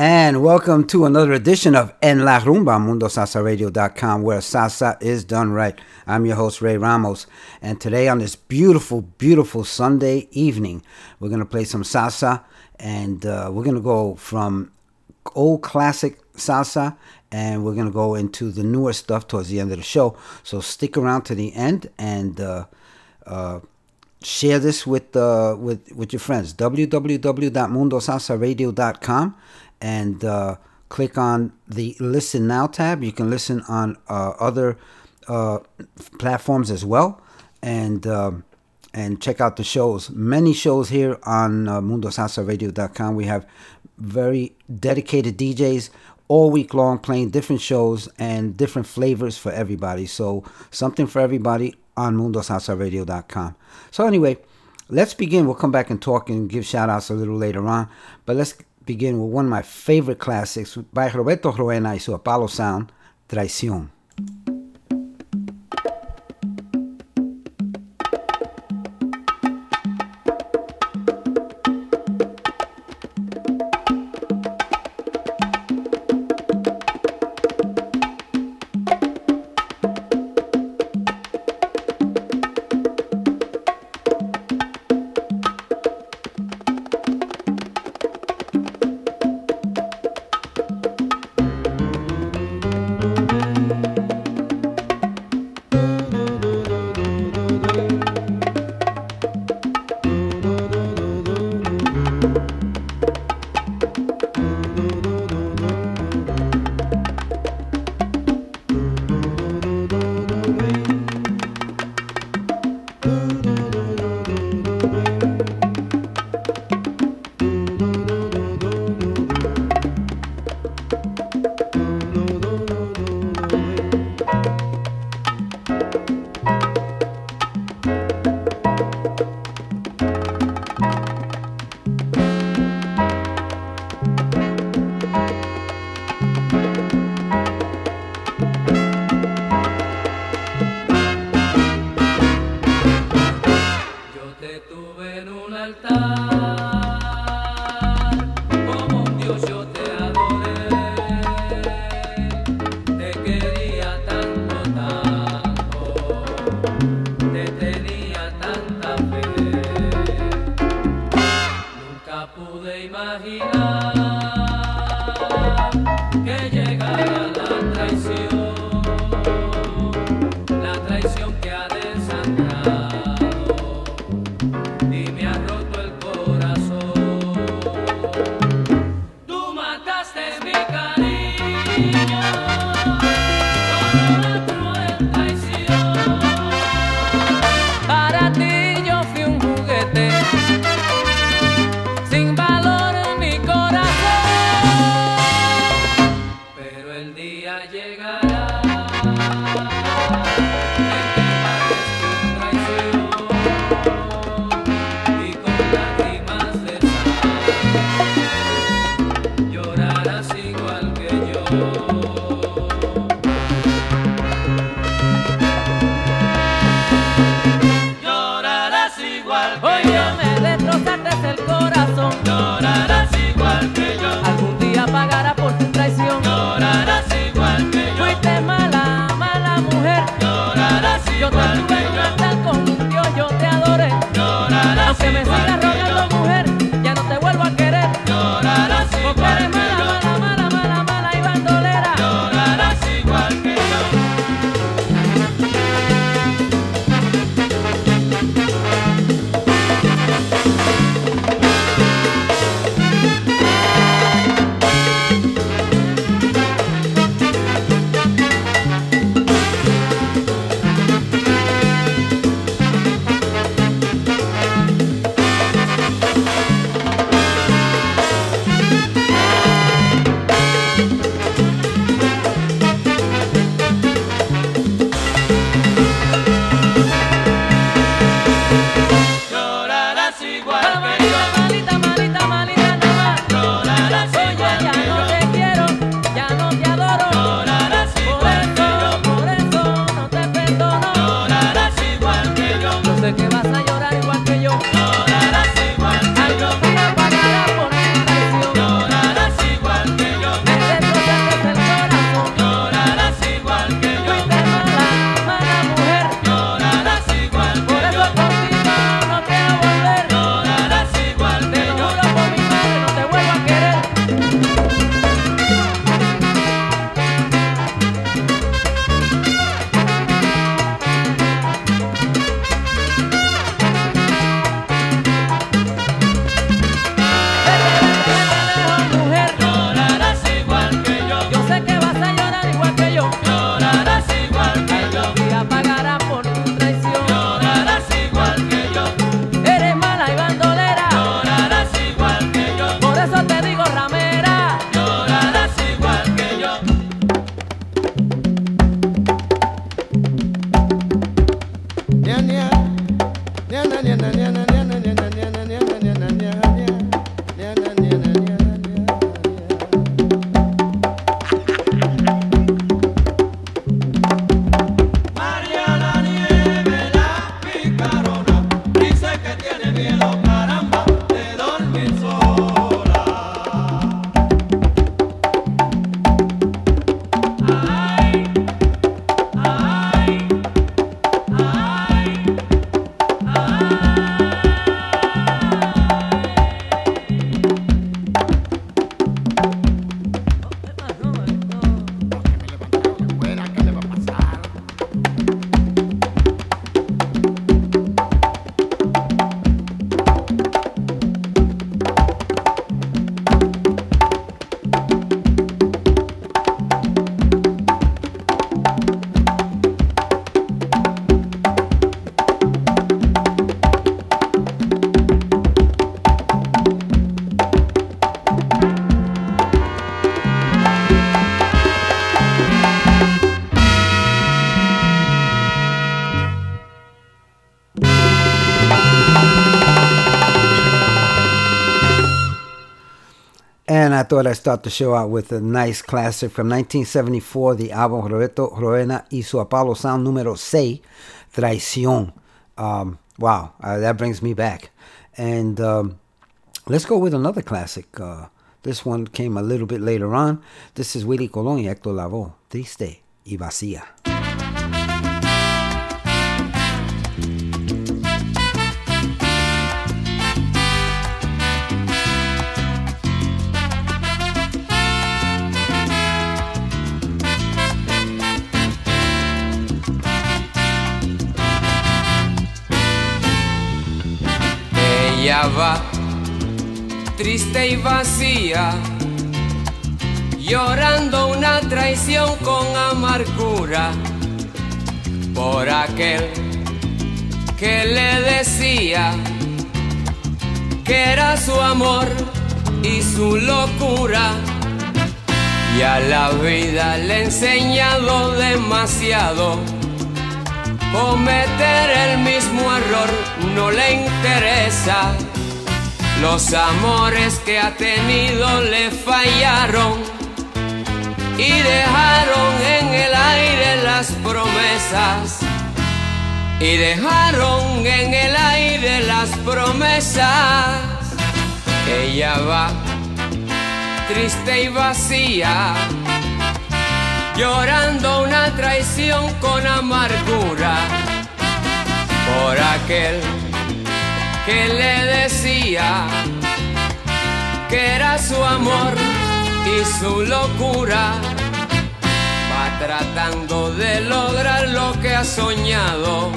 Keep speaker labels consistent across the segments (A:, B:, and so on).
A: And welcome to another edition of En La Rumba, MundoSalsaRadio.com, where salsa is done right. I'm your host, Ray Ramos. And today, on this beautiful, beautiful Sunday evening, we're going to play some salsa. And uh, we're going to go from old classic salsa and we're going to go into the newer stuff towards the end of the show. So stick around to the end and uh, uh, share this with uh, with with your friends. www.mundosalsaradio.com and uh, click on the Listen Now tab. You can listen on uh, other uh, platforms as well, and um, and check out the shows. Many shows here on uh, MundoSalsaRadio.com. We have very dedicated DJs all week long playing different shows and different flavors for everybody. So something for everybody on MundoSalsaRadio.com. So anyway, let's begin. We'll come back and talk and give shout outs a little later on. But let's begin with one of my favorite classics by Roberto Roena y su Apollo Sound, Traición. Thought I'd start the show out with a nice classic from 1974, the album Roberto Roena y su Apollo Sound número 6, Traición. Um, wow, uh, that brings me back. And um, let's go with another classic. Uh, this one came a little bit later on. This is Willie Colón y Héctor Lavoe, Triste y Vacía.
B: Triste y vacía, llorando una traición con amargura por aquel que le decía que era su amor y su locura. Y a la vida le he enseñado demasiado. Cometer el mismo error no le interesa. Los amores que ha tenido le fallaron y dejaron en el aire las promesas. Y dejaron en el aire las promesas. Ella va triste y vacía llorando una traición con amargura por aquel que le decía que era su amor y su locura. Va tratando de lograr lo que ha soñado.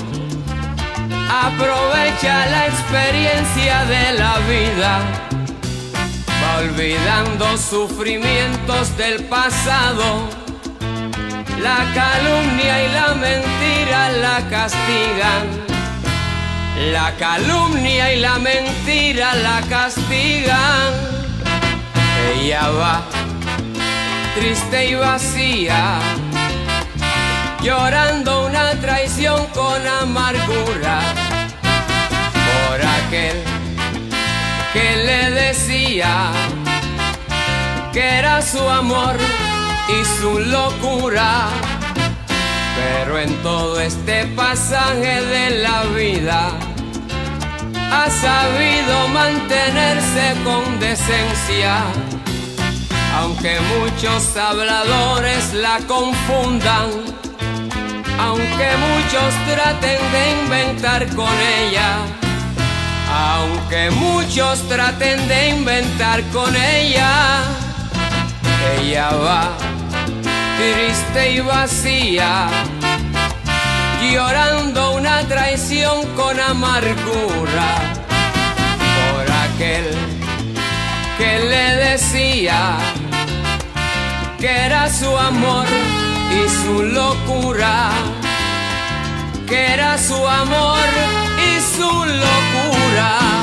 B: Aprovecha la experiencia de la vida. Va olvidando sufrimientos del pasado la calumnia y la mentira la castigan. La calumnia y la mentira la castigan. Ella va triste y vacía, llorando una traición con amargura por aquel que le decía que era su amor y su locura. Pero en todo este pasaje de la vida ha sabido mantenerse con decencia. Aunque muchos habladores la confundan, aunque muchos traten de inventar con ella, aunque muchos traten de inventar con ella, ella va triste y vacía, llorando una traición con amargura por aquel que le decía que era su amor y su locura, que era su amor y su locura.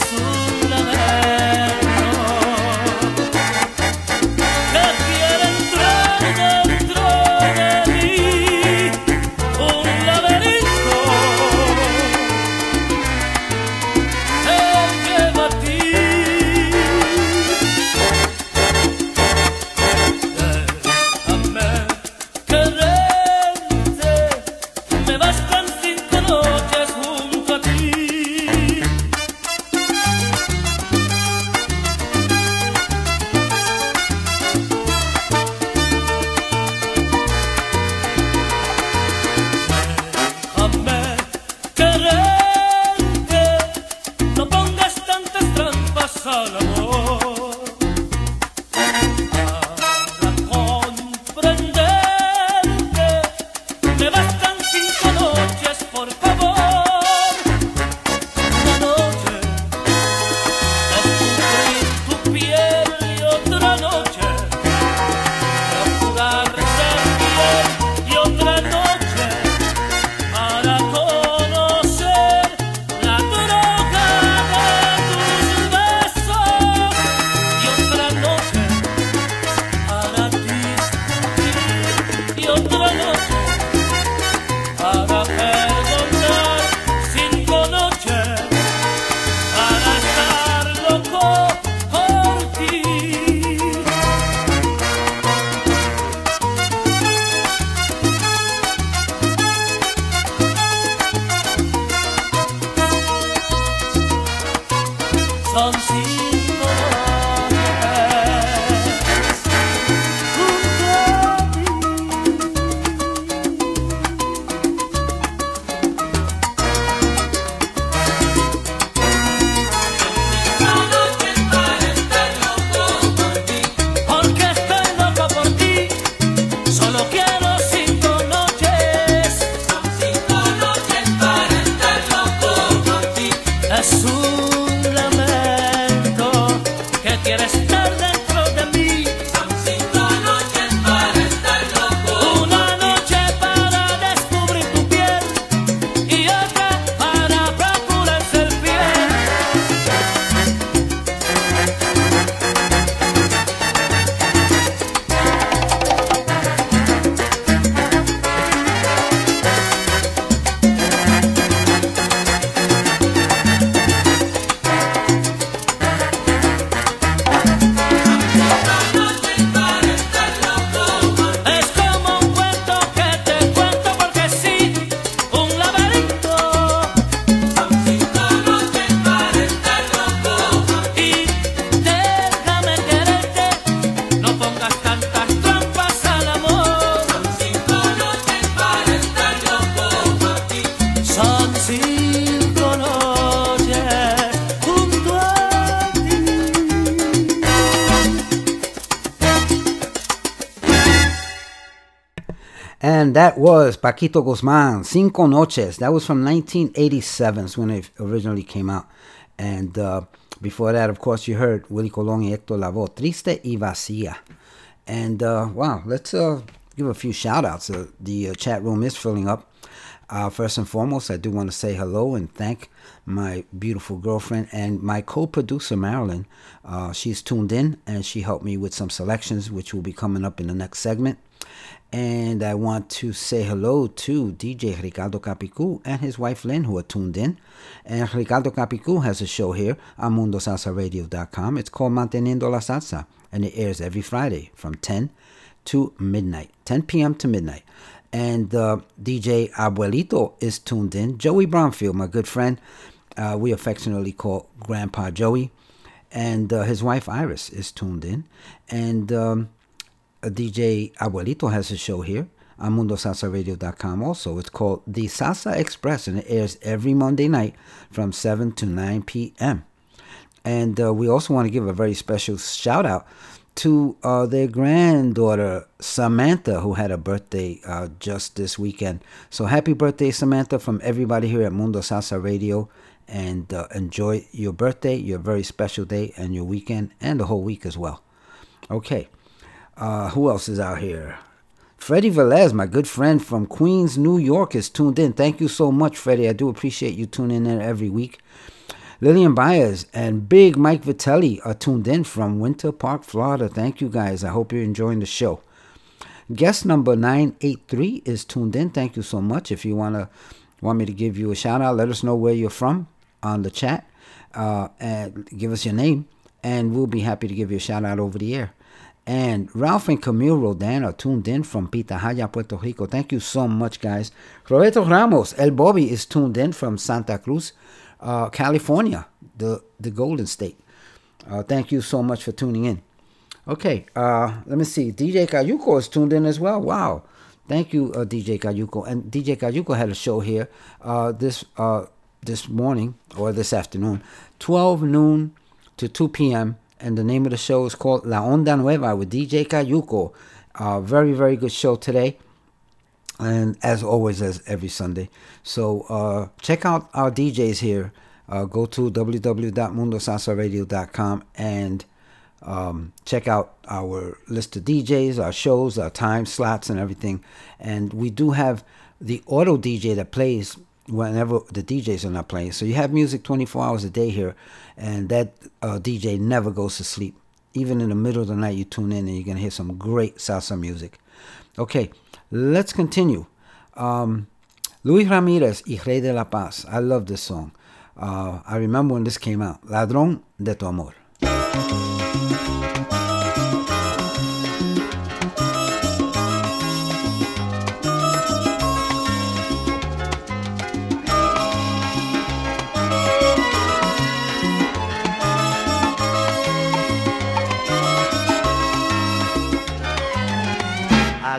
C: That was Paquito Guzman, Cinco Noches. That was from 1987 when it originally came out. And uh, before that, of course, you heard Willie Colon y Hector Lavoe, Triste y Vacía. And uh, wow, let's uh, give a few shout outs. The uh, chat room is filling up.
A: Uh, first and foremost, I do want to say hello and thank my beautiful girlfriend and my co-producer Marilyn. Uh, she's tuned in and she helped me with some selections, which will be coming up in the next segment. And I want to say hello to DJ Ricardo Capicu and his wife Lynn, who are tuned in. And Ricardo Capicu has a show here on MundoSalsaRadio.com. It's called Manteniendo la Salsa, and it airs every Friday from 10 to midnight, 10 p.m. to midnight. And uh, DJ Abuelito is tuned in. Joey Brownfield, my good friend, uh, we affectionately call Grandpa Joey. And uh, his wife Iris is tuned in. And um, DJ Abuelito has a show here on MundoSalsaRadio.com also. It's called The Salsa Express, and it airs every Monday night from 7 to 9 p.m. And uh, we also want to give a very special shout out to uh, their granddaughter Samantha, who had a birthday uh, just this weekend. So happy birthday, Samantha, from everybody here at Mundo Salsa Radio. And uh, enjoy your birthday, your very special day, and your weekend, and the whole week as well. Okay. Uh, who else is out here? Freddie Velez, my good friend from Queens, New York, is tuned in. Thank you so much, Freddie. I do appreciate you tuning in every week. Lillian Baez and Big Mike Vitelli are tuned in from Winter Park, Florida. Thank you guys. I hope you're enjoying the show. Guest number 983 is tuned in. Thank you so much. If you want to want me to give you a shout out, let us know where you're from on the chat uh, and give us your name, and we'll be happy to give you a shout out over the air. And Ralph and Camille Rodan are tuned in from Pitahaya, Puerto Rico. Thank you so much, guys. Roberto Ramos, El Bobby, is tuned in from Santa Cruz, uh, California, the, the Golden State. Uh, thank you so much for tuning in. Okay, uh, let me see. DJ Cayuco is tuned in as well. Wow. Thank you, uh, DJ Cayuco. And DJ Cayuco had a show here uh, this uh, this morning or this afternoon, 12 noon to 2 p.m and the name of the show is called La Onda Nueva with DJ Cayuco. Uh, very, very good show today. And as always, as every Sunday. So uh, check out our DJs here. Uh, go to www.mundosalsaradio.com and um, check out our list of DJs, our shows, our time slots, and everything. And we do have the auto DJ that plays whenever the DJs are not playing. So you have music 24 hours a day here, and that uh, DJ never goes to sleep. Even in the middle of the night, you tune in and you're to hear some great salsa music. Okay, let's continue. Um, Luis Ramirez y Rey de la Paz. I love this song. Uh, I remember when this came out. Ladrón de tu amor.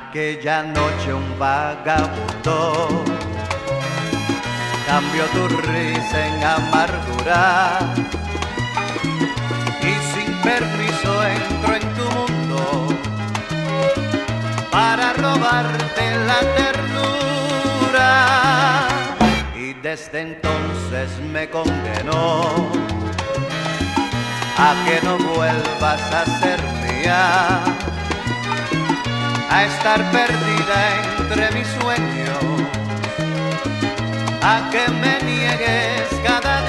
D: Aquella noche un vagabundo cambió tu risa en amargura y sin permiso entró en tu mundo para robarte la ternura. Y desde entonces me condenó a que no vuelvas a ser mía a estar perdida entre mis sueños, a que me niegues cada día.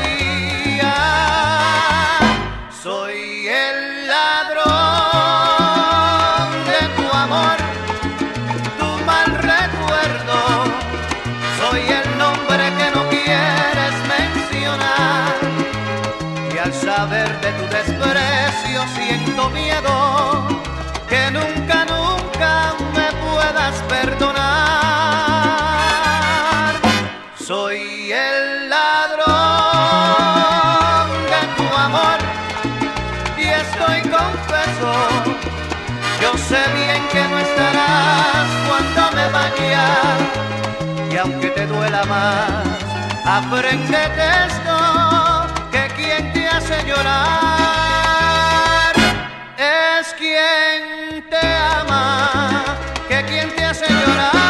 D: Sé bien que no estarás cuando me vaya. Y aunque te duela más, aprendete esto que quien te hace llorar es quien te ama, que quien te hace llorar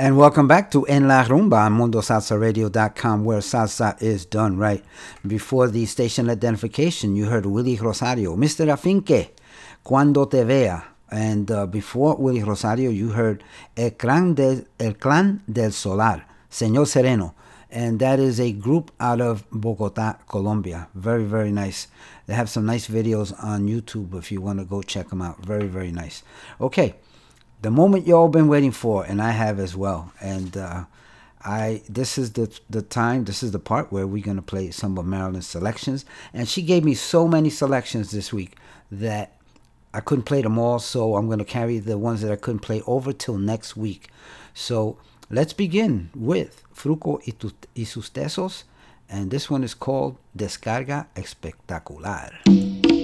A: And welcome back to En La Rumba on MundoSalsaRadio.com, where salsa is done right. Before the station identification, you heard Willie Rosario, Mr. Afinque, Cuando Te Vea. And uh, before Willie Rosario, you heard El Clan, del, El Clan del Solar, Señor Sereno. And that is a group out of Bogota, Colombia. Very, very nice. They have some nice videos on YouTube if you want to go check them out. Very, very nice. Okay the moment you all been waiting for, and I have as well. And uh, I this is the the time. This is the part where we're gonna play some of Marilyn's selections, and she gave me so many selections this week that I couldn't play them all. So I'm gonna carry the ones that I couldn't play over till next week. So let's begin with Fruko y, tu, y sus tesos, and this one is called Descarga Espectacular.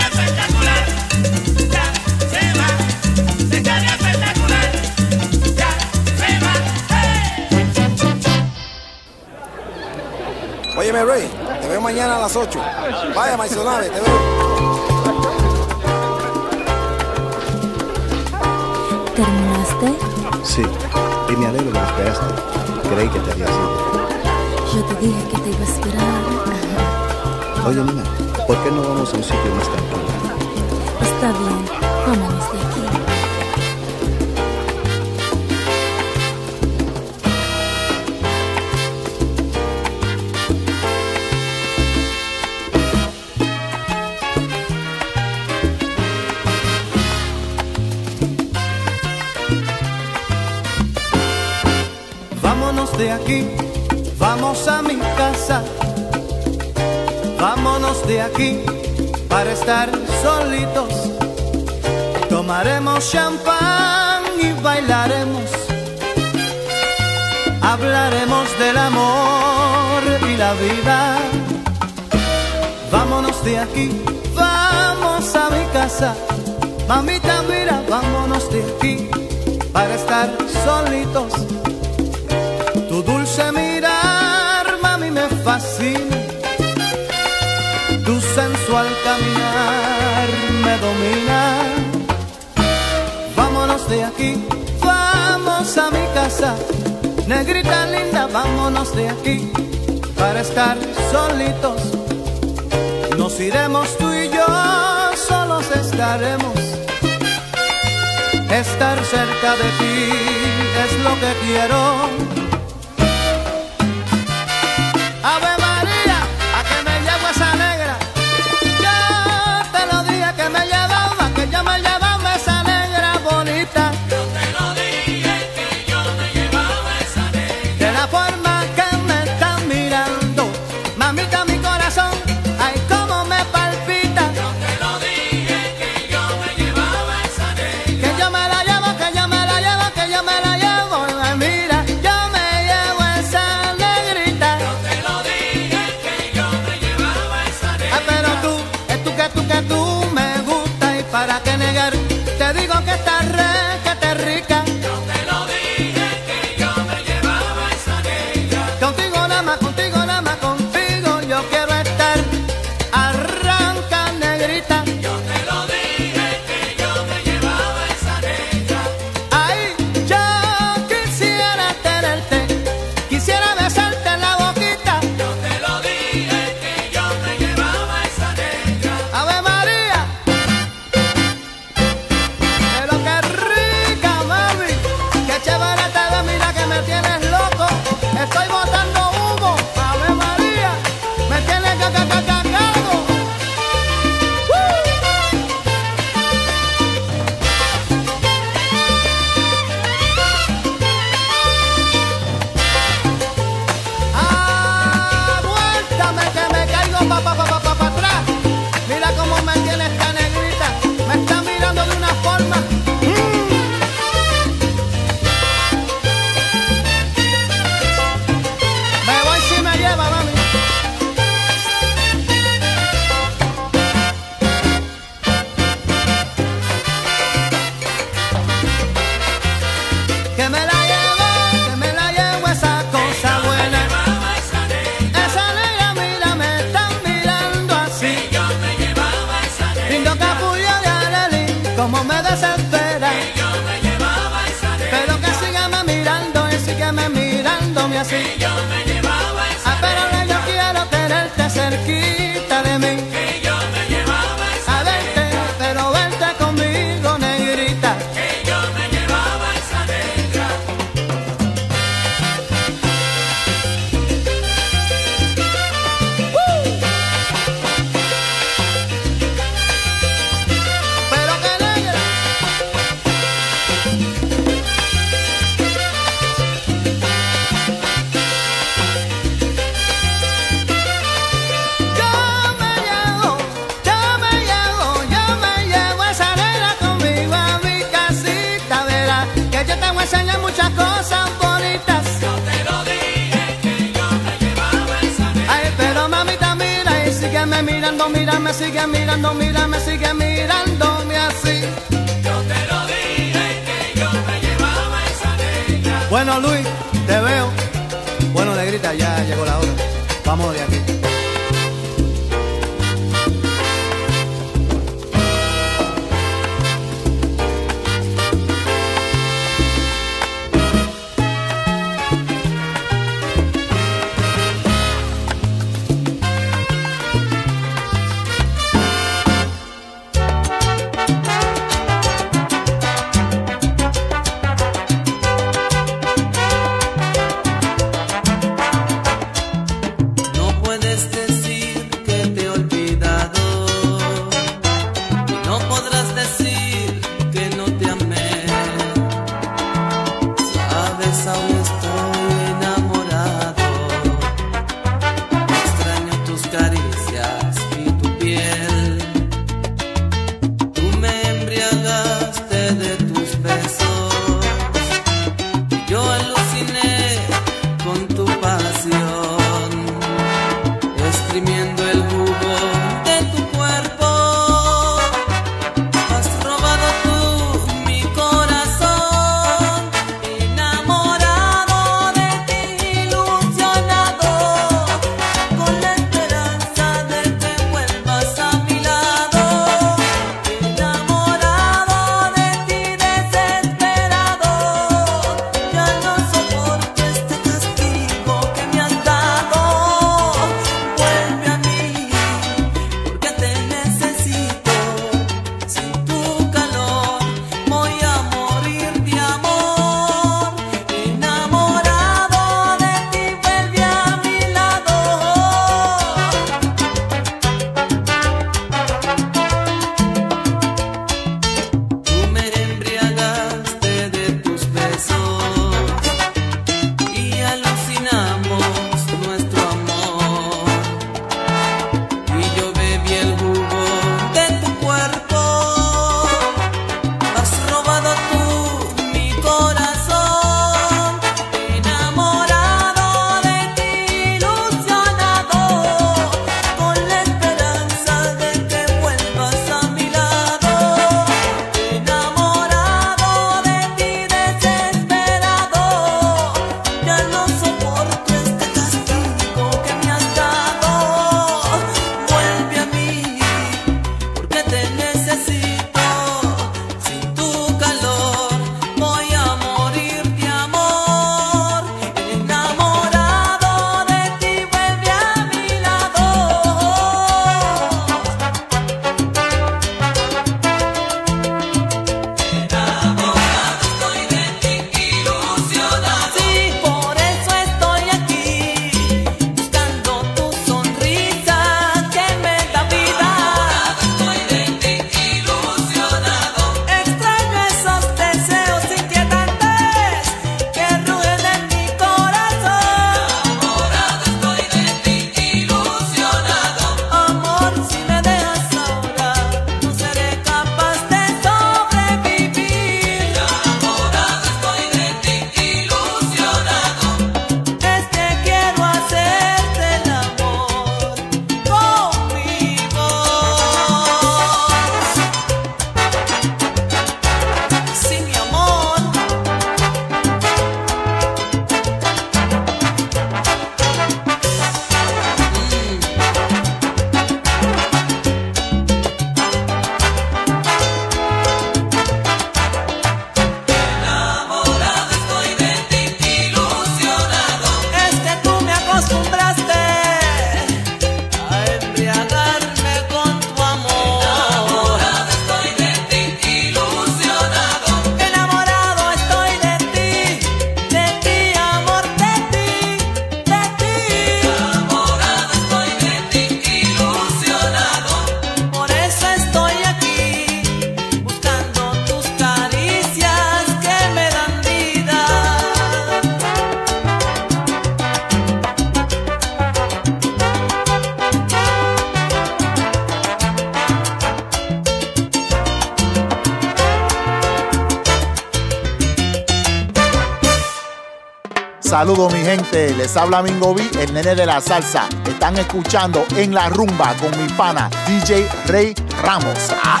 E: Saludos mi gente, les habla Mingo B, el nene de la salsa. Están escuchando en la rumba con mi pana DJ Rey Ramos. Ah.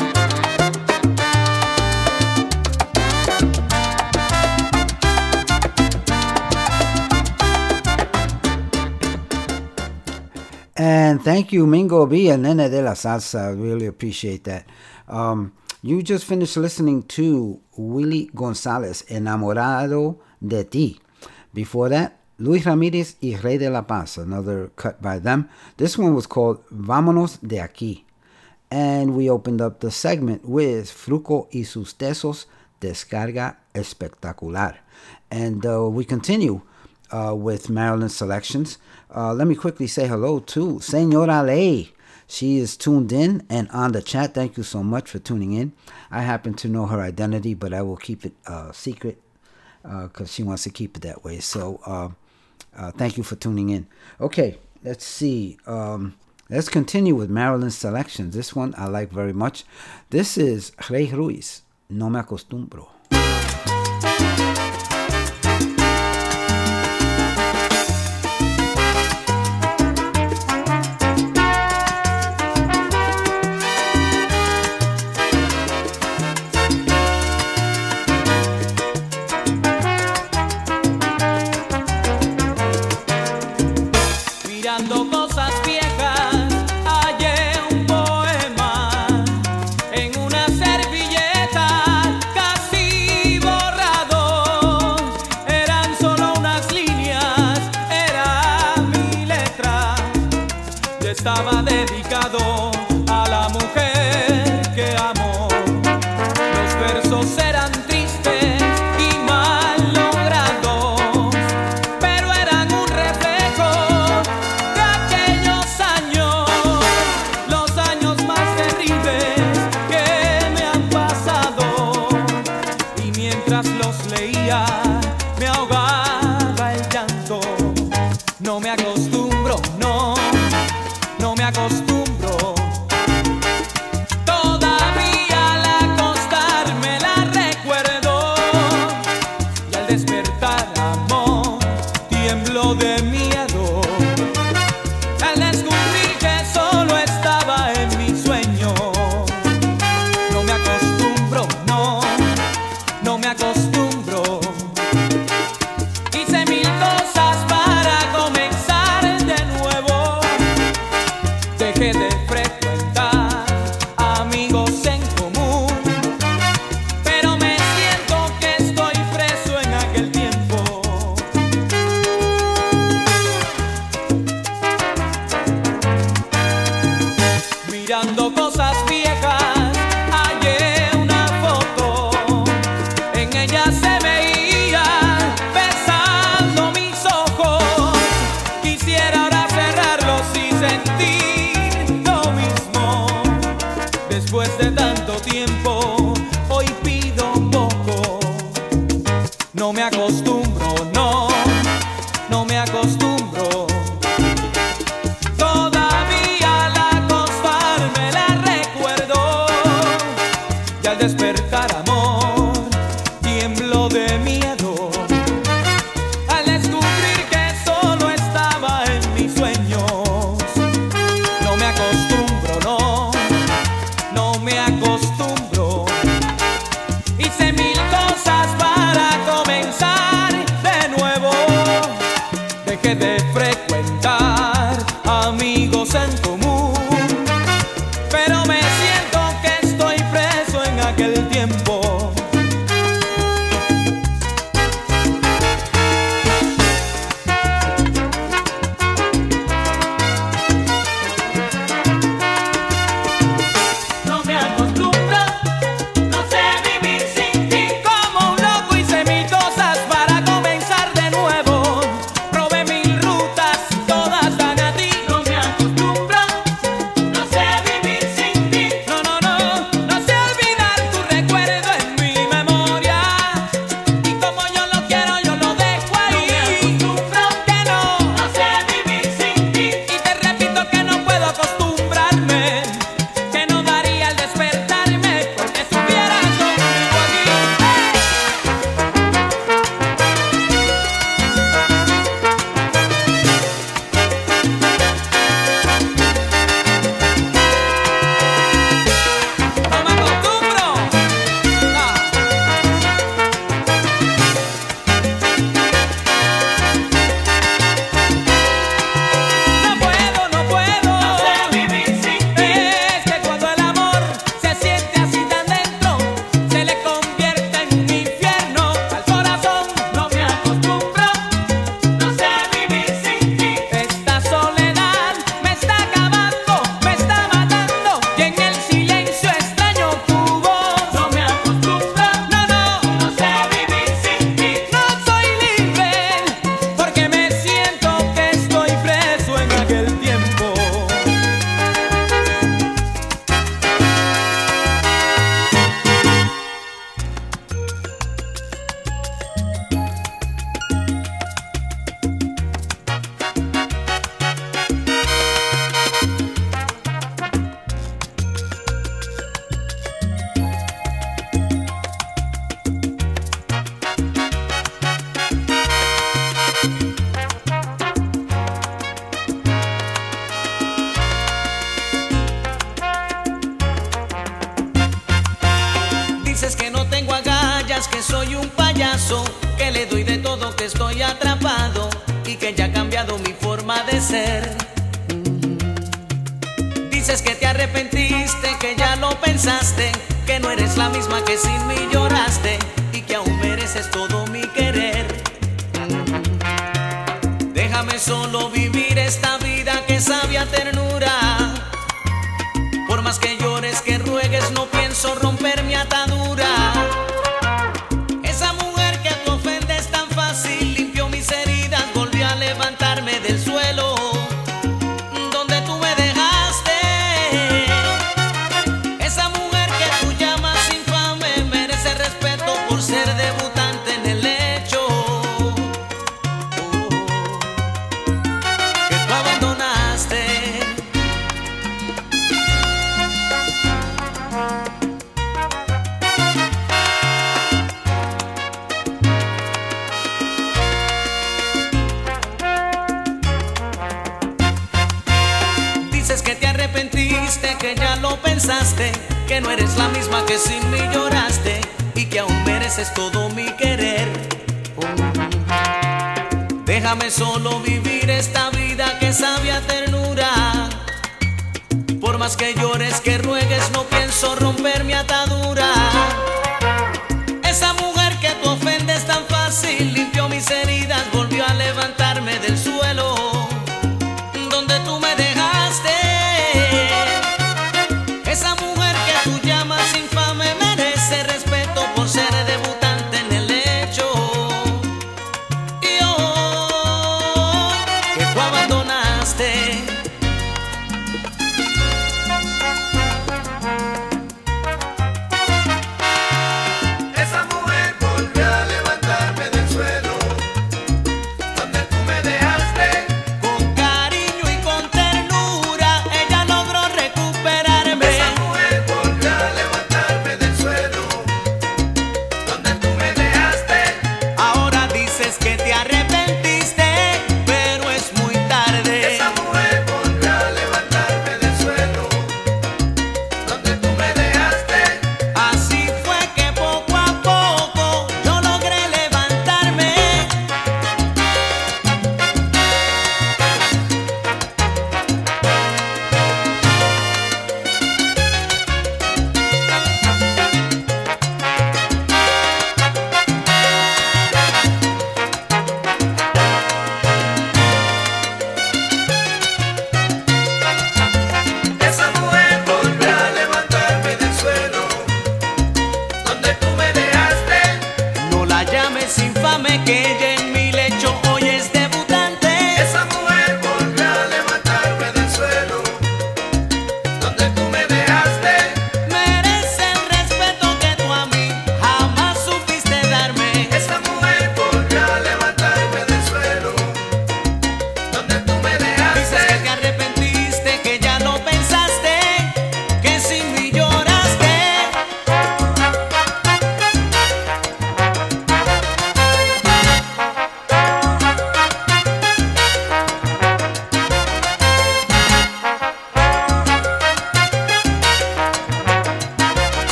A: And thank you, Mingo B and Nene de la Salsa. Really appreciate that. Um, you just finished listening to Willie Gonzalez, Enamorado de Ti. Before that, Luis Ramirez y Ray de la Paz, another cut by them. This one was called Vámonos de Aquí. And we opened up the segment with Fruko y sus tesos, Descarga Espectacular. And uh, we continue uh, with Marilyn selections. Uh, let me quickly say hello to Senora Ley. She is tuned in and on the chat. Thank you so much for tuning in. I happen to know her identity, but I will keep it uh, secret because she wants to keep it that way. So uh, uh, thank you for tuning in. Okay, let's see. Um, let's continue with Marilyn's selections. This one I like very much. This is Rey Ruiz,
F: No Me Acostumbro.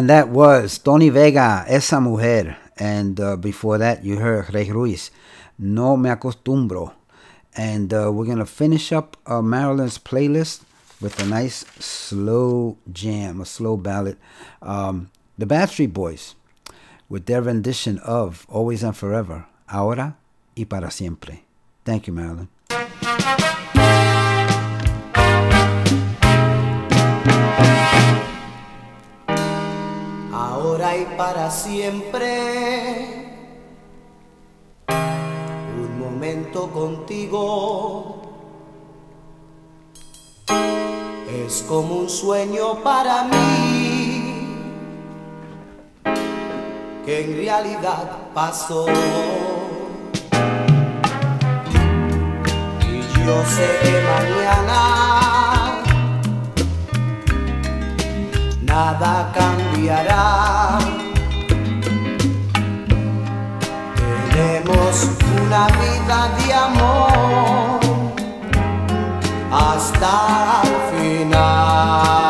A: And that was Tony Vega, Esa Mujer. And uh, before that, you heard Rey Ruiz, No Me Acostumbro. And uh, we're going to finish up uh, Marilyn's playlist with a nice slow jam, a slow ballad. Um, the Backstreet Boys with their rendition of Always and Forever, Ahora y Para Siempre. Thank you, Marilyn.
D: para siempre. Un momento contigo es como un sueño para mí, que en realidad pasó. Y yo sé que mañana nada cambiará. Tenemos una vida de amor hasta el final.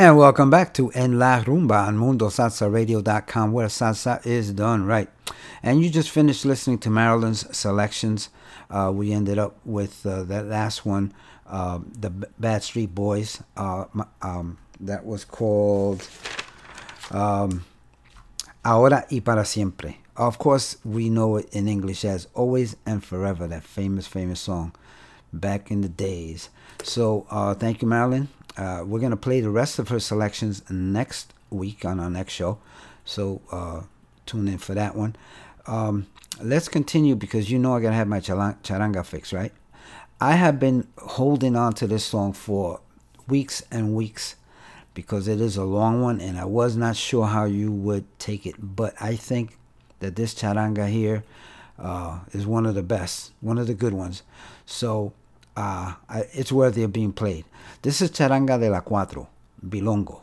A: And welcome back to En La Rumba on MundoSalsaRadio.com, where salsa is done right. And you just finished listening to Marilyn's selections. Uh, we ended up with uh, that last one, uh, the Backstreet Boys. Uh, um, that was called um, Ahora y para siempre. Of course, we know it in English as Always and Forever, that famous, famous song back in the days. So, uh, thank you, Marilyn. Uh, we're going to play the rest of her selections next week on our next show. So, uh, tune in for that one. Um, let's continue because you know I got to have my charanga fix, right? I have been holding on to this song for weeks and weeks because it is a long one and I was not sure how you would take it. But I think that this charanga here uh, is one of the best, one of the good ones. So uh, it's worthy of being played. This is Charanga de la Cuatro, Bilongo.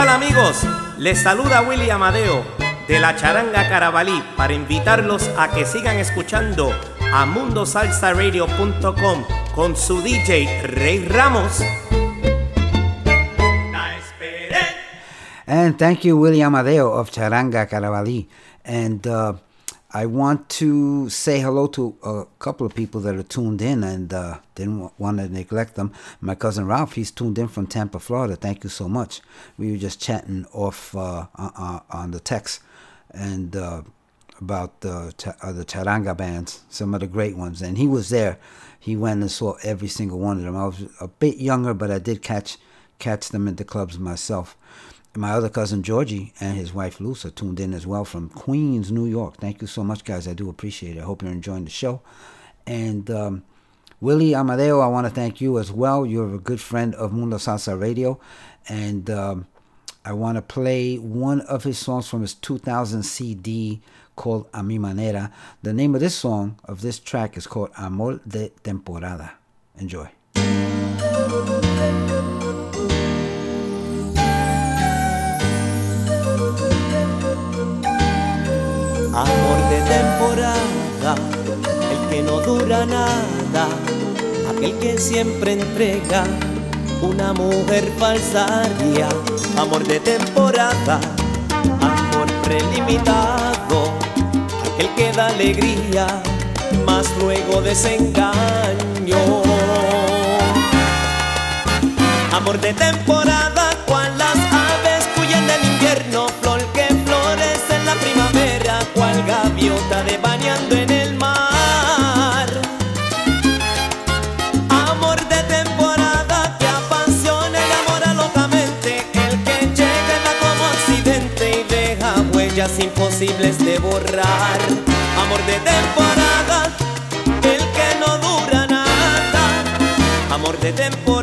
G: Tal amigos? Les saluda Willy Amadeo de la Charanga Carabalí para invitarlos a que sigan escuchando a mundosalsaradio.com con su DJ Rey Ramos.
A: And thank you, Willie Amadeo of Charanga Carabalí. And uh, I want to say hello to a couple of people that are tuned in and uh, didn't want to neglect them. My cousin Ralph, he's tuned in from Tampa, Florida. Thank you so much. We were just chatting off uh, uh, on the text and uh, about the, uh, the Charanga bands, some of the great ones. And he was there. He went and saw every single one of them. I was a bit younger, but I did catch catch them at the clubs myself. My other cousin Georgie and his wife Luce are tuned in as well from Queens, New York. Thank you so much, guys. I do appreciate it. I hope you're enjoying the show. And um, Willie Amadeo, I want to thank you as well. You're a good friend of Mundo Salsa Radio. And um, I want to play one of his songs from his 2000 CD called A Mi Manera. The name of this song, of this track, is called Amor de Temporada. Enjoy.
H: Amor de temporada, el que no dura nada, aquel que siempre entrega una mujer falsaria. Amor de temporada, amor prelimitado, aquel que da alegría, más luego desengaño. Amor de temporada, cual las aves cuyan en invierno, gaviota de bañando en el mar. Amor de temporada que apasiona enamora locamente, el que llega da como accidente y deja huellas imposibles de borrar. Amor de temporada, el que no dura nada. Amor de temporada,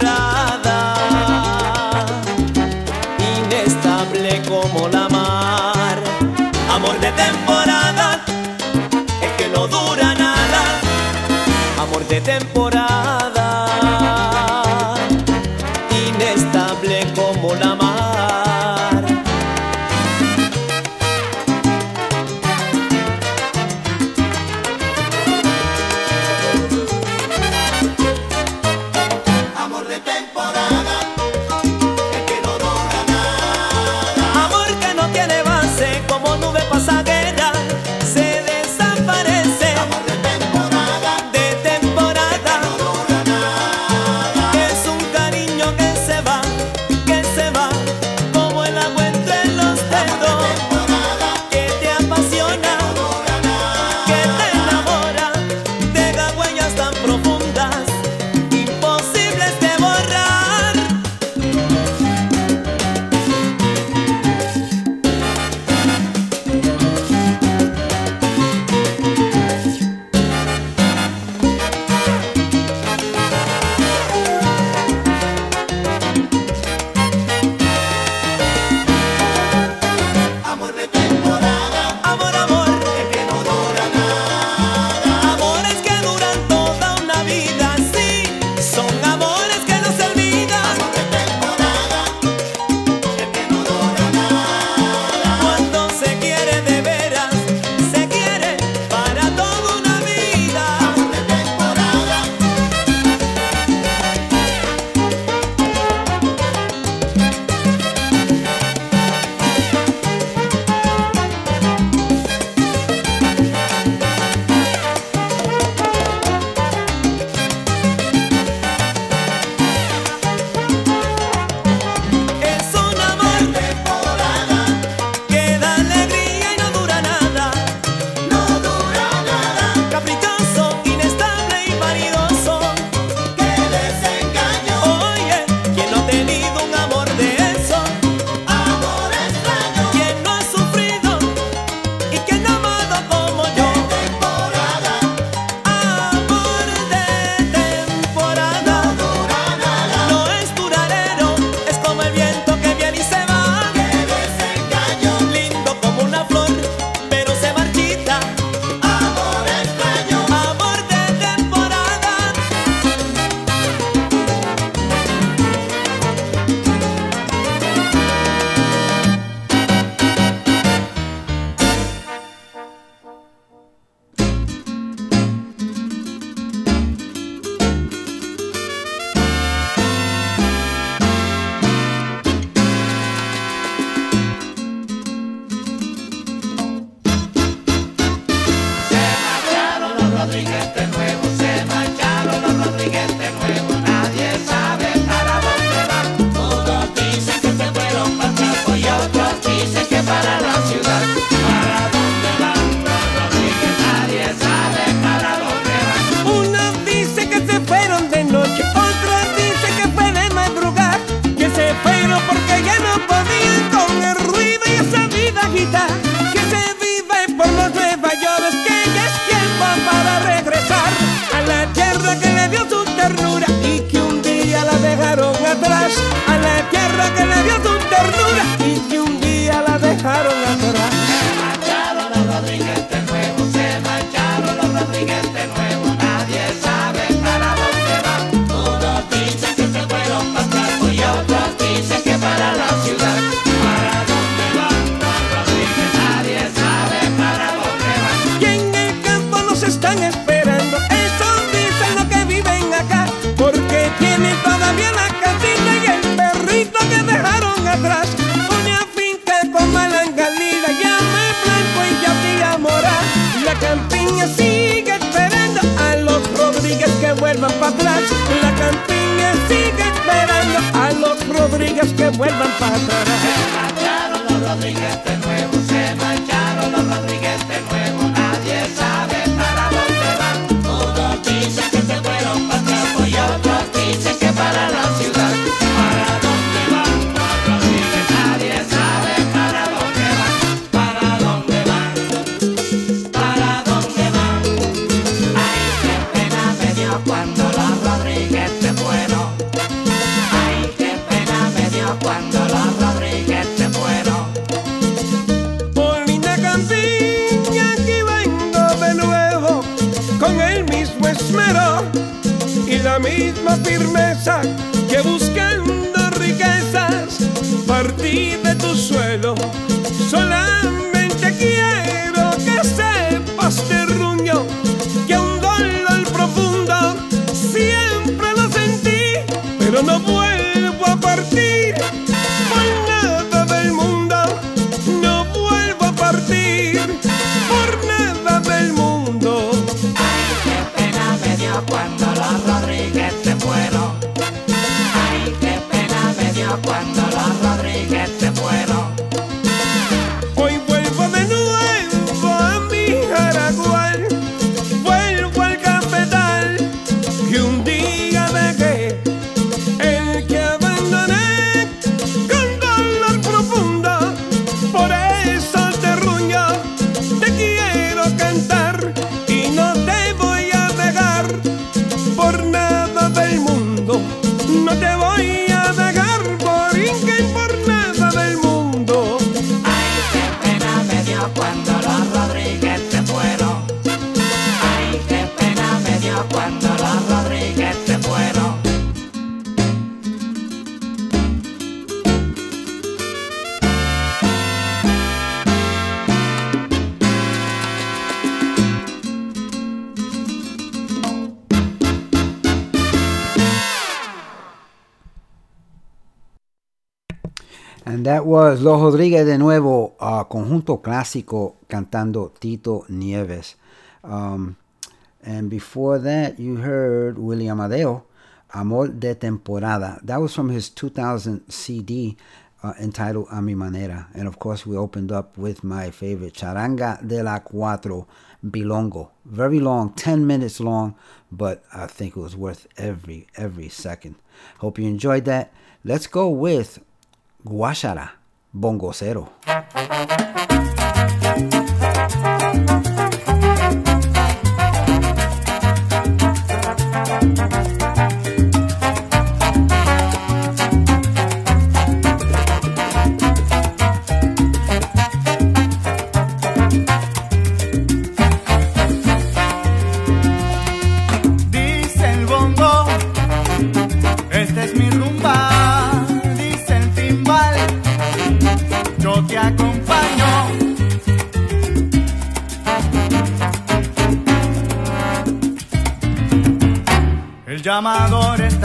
A: that was Los Rodríguez de nuevo, uh, conjunto clásico cantando Tito Nieves. Um, and before that, you heard Willie Amadeo, Amor de Temporada. That was from his 2000 CD uh, entitled A Mi Manera. And of course, we opened up with my favorite, Charanga de la Cuatro, Bilongo. Very long, 10 minutes long, but I think it was worth every, every second. Hope you enjoyed that. Let's go with Guachara, bongocero.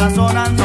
I: está sonando.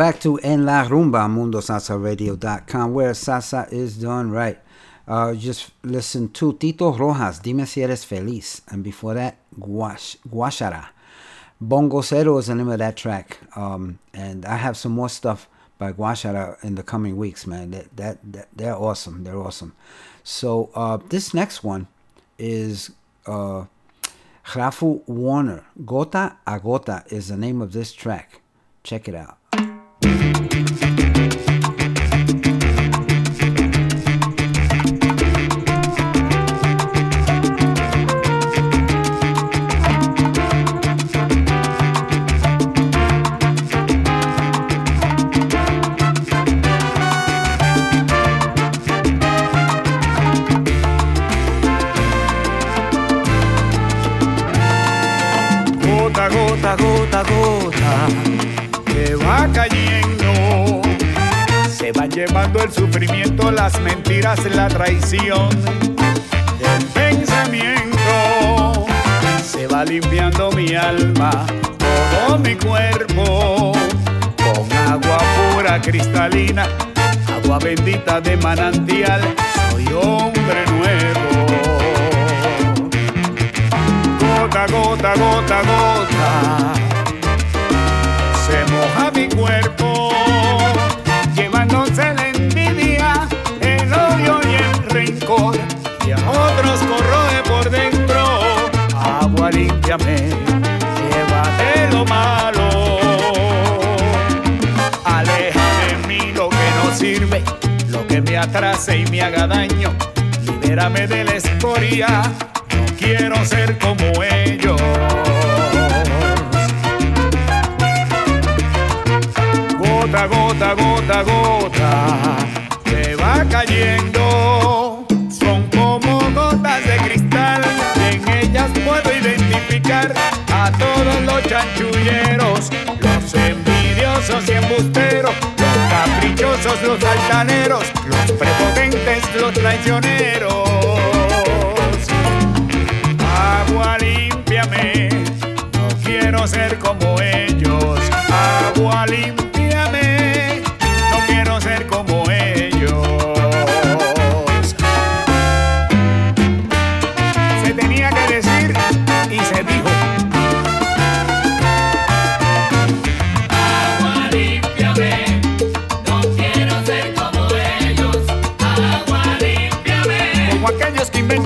A: Back to En La Rumba, MundoSalsaRadio.com, where salsa is done right. Uh, just listen to Tito Rojas, Dime si eres feliz. And before that, Guash, Guashara. Bongo Cero is the name of that track. Um, and I have some more stuff by Guashara in the coming weeks, man. That, that, that They're awesome. They're awesome. So uh, this next one is uh, Rafu Warner. Gota a Gota is the name of this track. Check it out.
J: El sufrimiento, las mentiras, la traición. El pensamiento se va limpiando mi alma, todo mi cuerpo. Con agua pura cristalina, agua bendita de manantial, soy hombre nuevo gota, gota, gota, gota. Se moja mi cuerpo, Llévate lo malo. Aleja de mí lo que no sirve, lo que me atrase y me haga daño. Libérame de la escoria, no quiero ser como ellos. Gota, gota, gota, gota, que va cayendo. A todos los chanchulleros, los envidiosos y embusteros, los caprichosos, los altaneros, los prepotentes, los traicioneros. Agua, límpiame, no quiero ser como ellos. Agua, límpiame,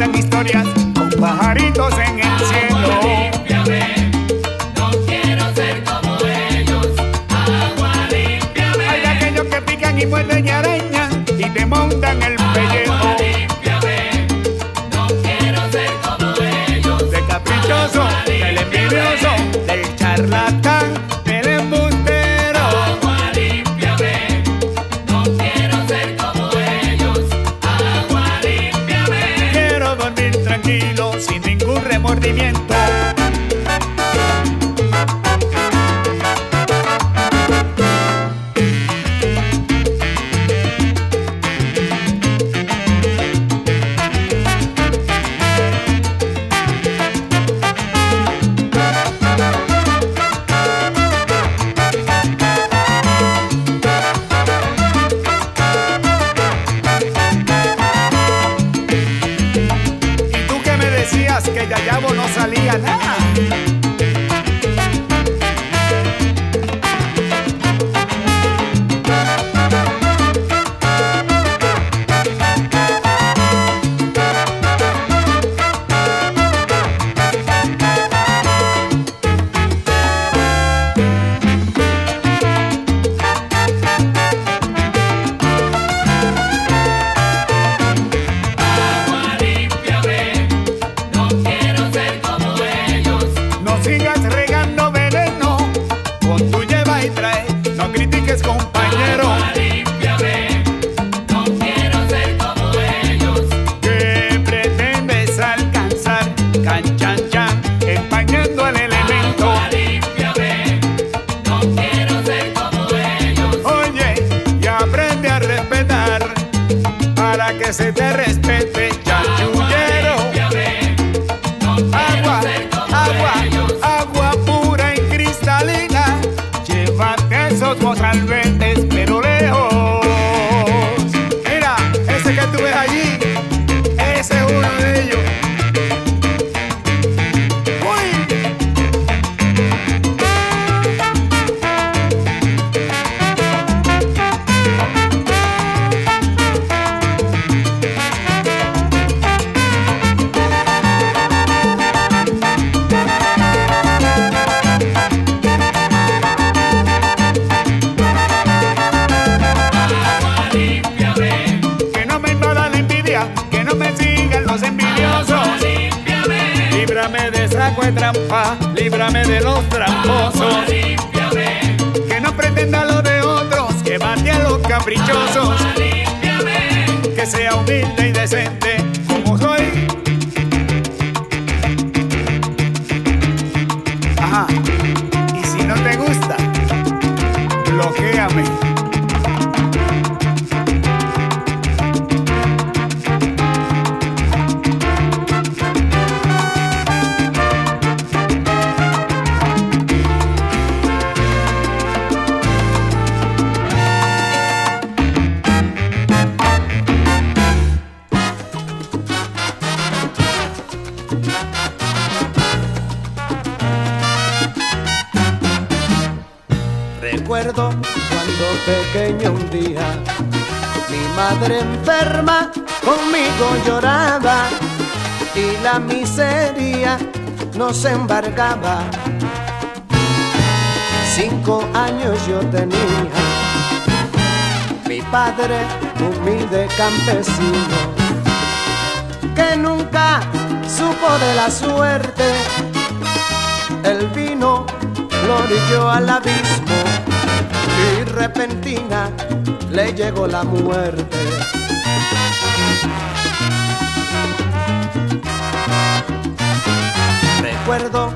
J: cuentan historias. Caprichosos. Que sea humilde y decente
D: la miseria nos embargaba. Cinco años yo tenía, mi padre humilde campesino que nunca supo de la suerte. El vino lo orilló al abismo y repentina le llegó la muerte. Recuerdo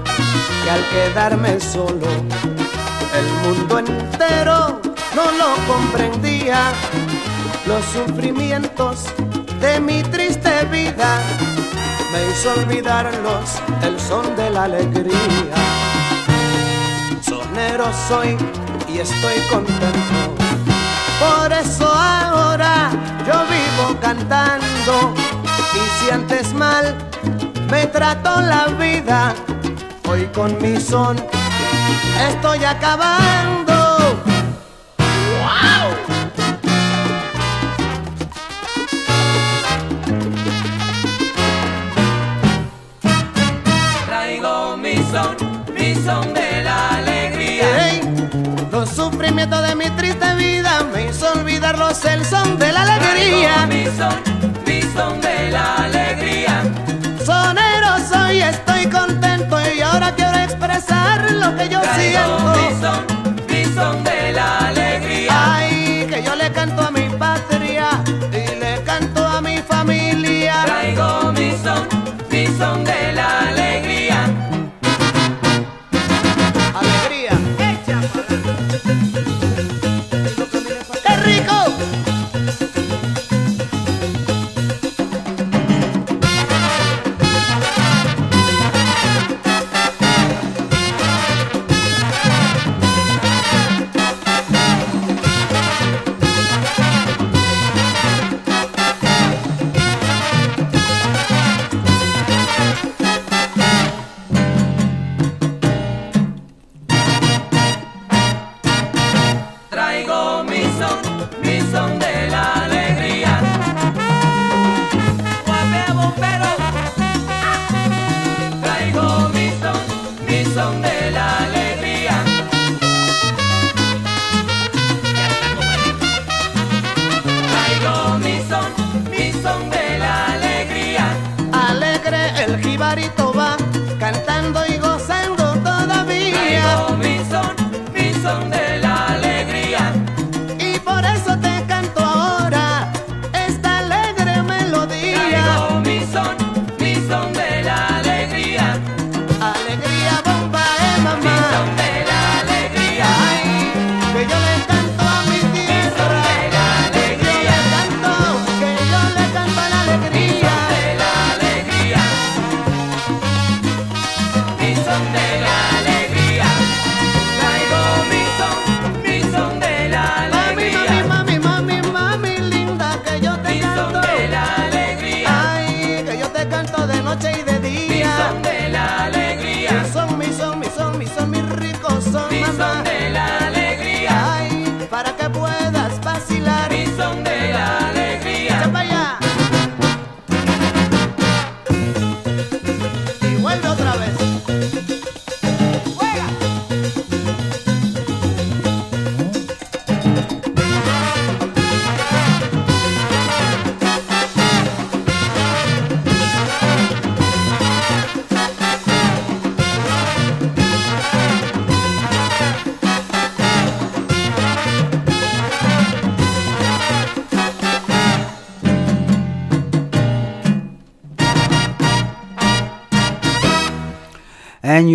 D: que al quedarme solo, el mundo entero no lo comprendía. Los sufrimientos de mi triste vida me hizo olvidarlos el son de la alegría. Sonero soy y estoy contento. Por eso ahora yo vivo cantando. Y si antes mal me trató la vida, hoy con mi son estoy acabando. ¡Wow!
F: Traigo mi son, mi son de la alegría.
D: Los sufrimientos de mi triste vida me hizo olvidarlos el son de la alegría.
F: Traigo mi son, mi son de
A: siempre.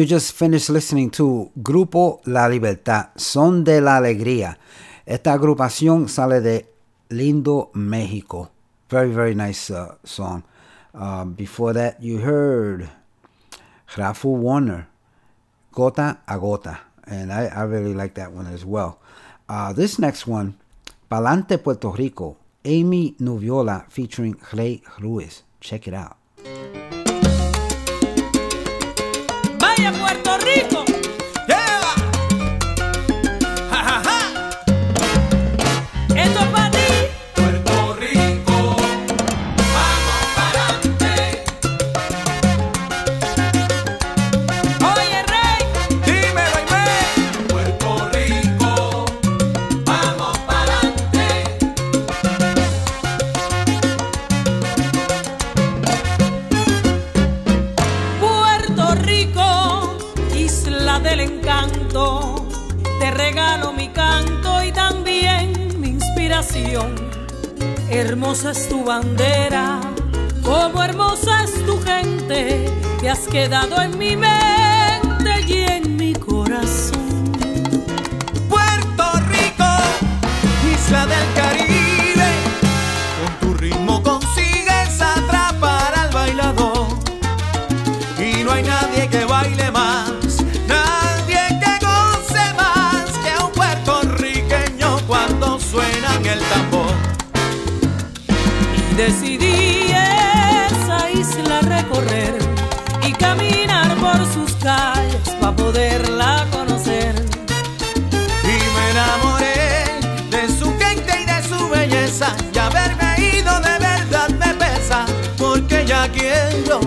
A: You just finished listening to Grupo La Libertad, Son de la Alegría. Esta agrupación sale de Lindo, México. Very, very nice uh, song. Uh, before that, you heard Rafu Warner, Gota a Gota. And I, I really like that one as well. Uh, this next one, Palante Puerto Rico, Aymée Nuviola featuring Rey Ruiz. Check it out.
K: Puerto Rico. Regalo mi canto y también mi inspiración. Hermosa es tu bandera, como hermosa es tu gente, te has quedado en mi mente y en mi corazón.
L: Puerto Rico, isla del Caribe,
K: decidí esa isla recorrer y caminar por sus calles para poderla conocer.
L: Y me enamoré de su gente y de su belleza. Y haberme ido de verdad me pesa, porque ya quiero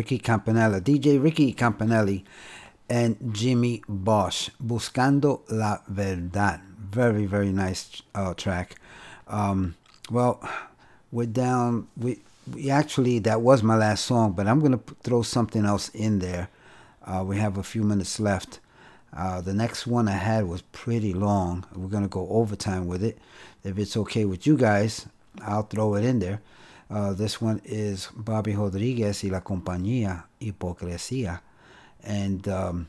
A: Ricky Campanella, DJ Ricky Campanelli, and Jimmy Bosch, Buscando la Verdad. Very, very nice uh, track. Um, well, we're down. We, we actually, that was my last song, but I'm going to throw something else in there. Uh, we have a few minutes left. Uh, the next one I had was pretty long. We're going to go overtime with it. If it's okay with you guys, I'll throw it in there. Uh, this one is Bobby Rodriguez y la compañía Hipocresía. And um,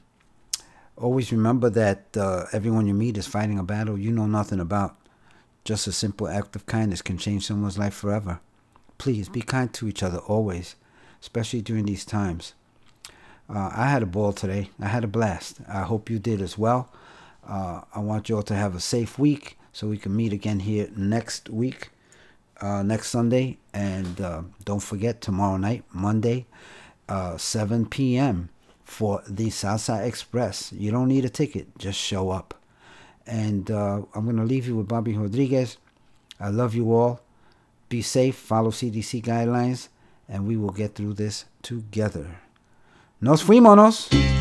A: always remember that uh, everyone you meet is fighting a battle you know nothing about. Just a simple act of kindness can change someone's life forever. Please be kind to each other always. especially during these times. Uh, I had a ball today. I had a blast. I hope you did as well. Uh, I want you all to have a safe week so we can meet again here next week, uh, next Sunday. And uh, don't forget, tomorrow night, Monday, uh, 7 p.m. for the Salsa Express. You don't need a ticket, just show up. And uh, I'm going to leave you with Bobby Rodriguez. I love you all. Be safe, follow CDC guidelines, and we will get through this together. Nos fuimos.